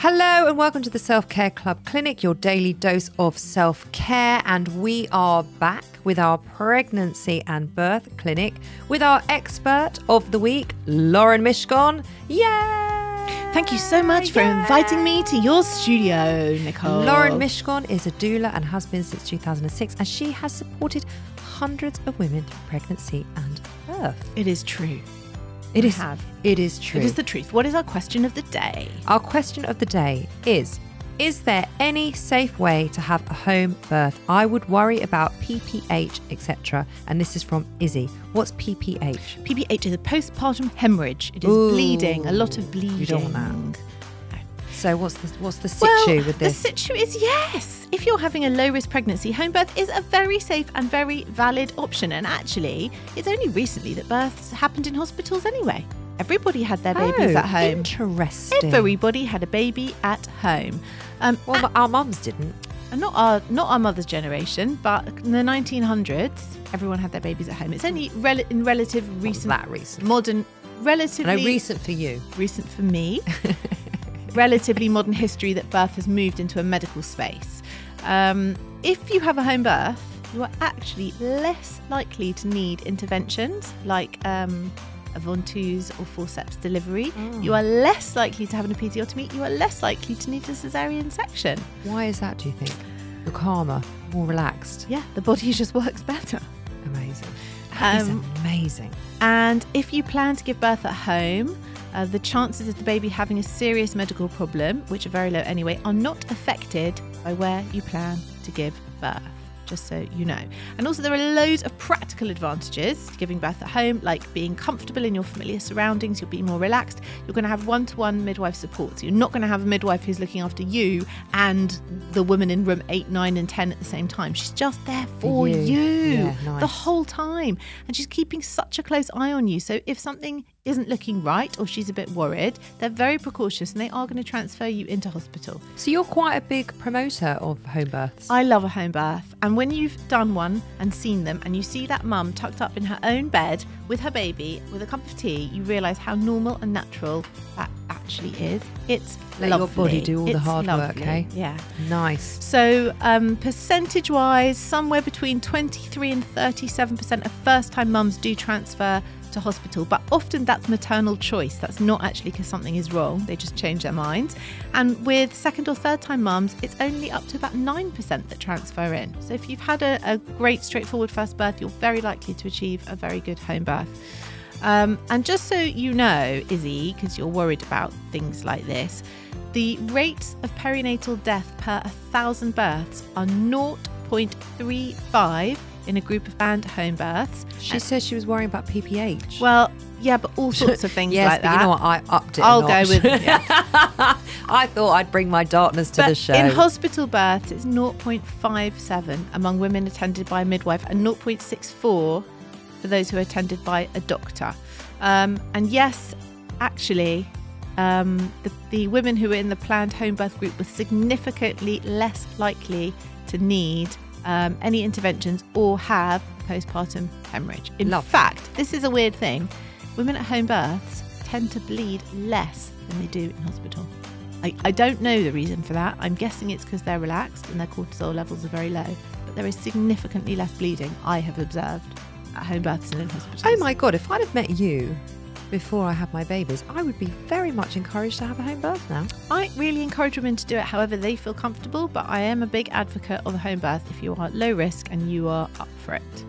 Hello and welcome to the Self Care Club Clinic, your daily dose of self care. And we are back with our pregnancy and birth clinic with our expert of the week, Lauren Mishkon. Yay! Thank you so much for inviting me to your studio, Nicole. Lauren Mishkon is a doula and has been since 2006, and she has supported hundreds of women through pregnancy and birth. It is true. It I is. have. It is true. It is the truth. What is our question of the day? Our question of the day is Is there any safe way to have a home birth? I would worry about PPH, etc. And this is from Izzy. What's PPH? PPH is a postpartum hemorrhage. It is Ooh. bleeding, a lot of bleeding. You don't want that. So what's the what's the situ well, with this? The situ is yes. If you're having a low risk pregnancy, home birth is a very safe and very valid option. And actually, it's only recently that births happened in hospitals anyway. Everybody had their babies Oh, at home. Interesting. Everybody had a baby at home. Um, well, but our mums didn't. and not our not our mother's generation, but in the 1900s, everyone had their babies at home. It's only rel- in relative recent, that recent. modern, relatively No, recent for you. recent for me, relatively modern history that birth has moved into a medical space. Um, if you have a home birth, you are actually less likely to need interventions like um, a ventouse or forceps delivery. You are less likely to have an episiotomy. You are less likely to need a cesarean section. Why is that? Do you think? You're calmer, more relaxed. Yeah, the body just works better. Amazing. That is Um, amazing. And if you plan to give birth at home, uh, the chances of the baby having a serious medical problem, which are very low anyway, are not affected by where you plan to give birth. Just so you know. And also, there are loads of practical advantages to giving birth at home, like being comfortable in your familiar surroundings, you'll be more relaxed, you're going to have one to one midwife support. So, you're not going to have a midwife who's looking after you and the woman in room 8, 9, and 10 at the same time. She's just there for you. you, Yeah, the whole time. And she's keeping such a close eye on you. So if something isn't looking right or she's a bit worried, they're very precautious and they are going to transfer you into hospital. So you're quite a big promoter of home births. I love a home birth. And when you've done one and seen them and you see that mum tucked up in her own bed with her baby with a cup of tea, you realise how normal and natural that actually is. It's Let your body do all the It's hard work, lovely. eh? Yeah. nice. So, um, percentage wise, somewhere between 23 and 37% of first time mums do transfer to hospital, but often that's maternal choice. That's not actually because something is wrong, they just change their minds. And with second or third time mums, it's only up to about 9% that transfer in. So, if you've had a, a great, straightforward first birth, you're very likely to achieve a very good home birth. Um, and just so you know, Izzy, because you're worried about things like this, the rates of perinatal death per 1,000 births are 0.35 in a group of planned home births. She says she was worrying about PPH. Well, yeah, but all sorts of things yes, like but that. you know what? I upped it. I'll go with yeah. I thought I'd bring my darkness to But the show. in hospital births, it's 0.57 among women attended by a midwife and 0.64 for those who are attended by a doctor. Um, and yes, actually, um, the, the women who were in the planned home birth group were significantly less likely to need um, any interventions or have postpartum hemorrhage. In Lovely. fact, this is a weird thing. Women at home births tend to bleed less than they do in hospital. I, I don't know the reason for that. I'm guessing it's because they're relaxed and their cortisol levels are very low. But there is significantly less bleeding I have observed at home births and in hospitals. oh my god! If I'd have met you before I have my babies, I would be very much encouraged to have a home birth now. I really encourage women to do it however they feel comfortable, but I am a big advocate of a home birth if you are low risk and you are up for it.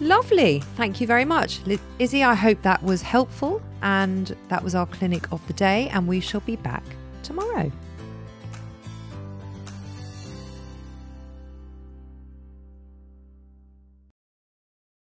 Lovely. Thank you very much. Izzy, I hope that was helpful. And that was our clinic of the day. And we shall be back tomorrow.